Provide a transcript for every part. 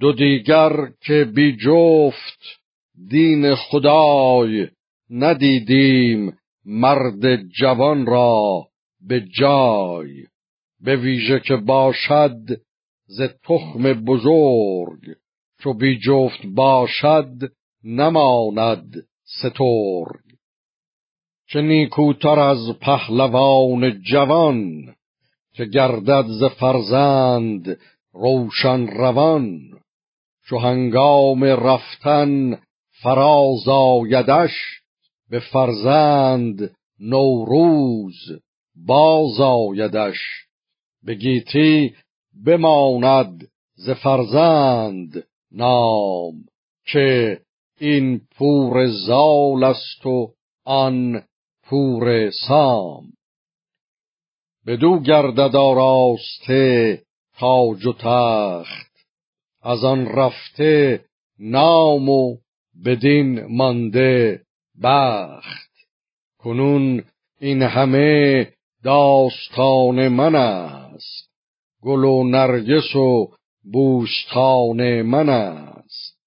دو دیگر که بی جفت دین خدای ندیدیم مرد جوان را به جای به ویژه که باشد ز تخم بزرگ چو بی جفت باشد نماند سترگ. چه نیکوتر از پهلوان جوان که گردد ز فرزند روشن روان. چو هنگام رفتن فراز آیدش به فرزند نوروز باز آیدش. به گیتی بماند ز فرزند نام که این پور زال است و آن پور سام. بدو گردد آراسته تاج و تخت از آن رفته نام و بدین مانده بخت. کنون این همه داستان من است. گل و نرگس و بوستان من است.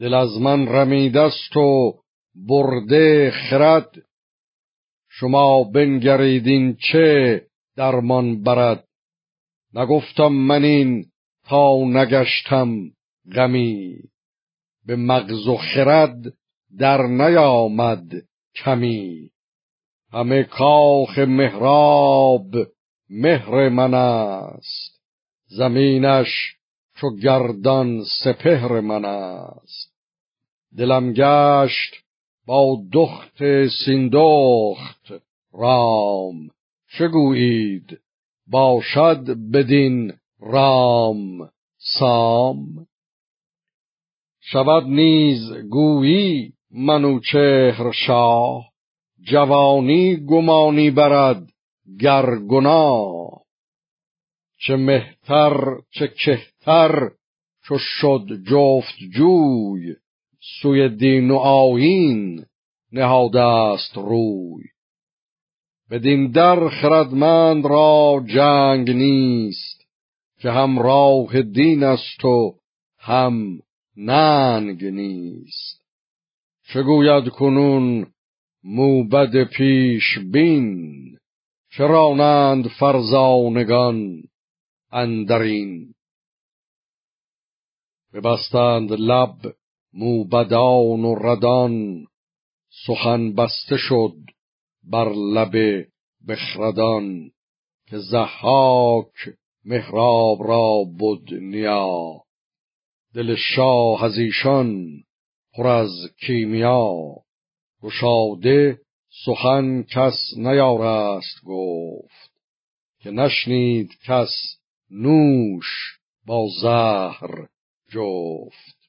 دل از من رمیدست و برده خرد. شما بنگریدین چه درمان برد؟ نگفتم من این تا نگشتم غمی. به مغز و خرد در نیامد کمی. همه کاخ مهراب مهر من است. زمینش چو گردان سپهر من است. دلم گشت با دخت سیندخت. رام چه گویید؟ باشد بدین رام سام. شود نیز گویی منوچهر شاه جوانی گمانی برد گر گناه. چه مهتر چه کهتر چو شد جفت جوی سوی دین و آیین نهاده است روی. بدین در خردمند را جنگ نیست که هم راه دین است و هم ننگ نیست. چه گوید کنون موبد پیش بین چرانند فرزانگان اندرین. ببستند لب موبدان و ردان سخن بسته شد بر لب بخردان که زحاک مهراب را بود نیا. دل شاه از ایشان پر از کیمیا. گشاده سخن کس نیارست گفت. که نشنید کس نوش با زهر جفت.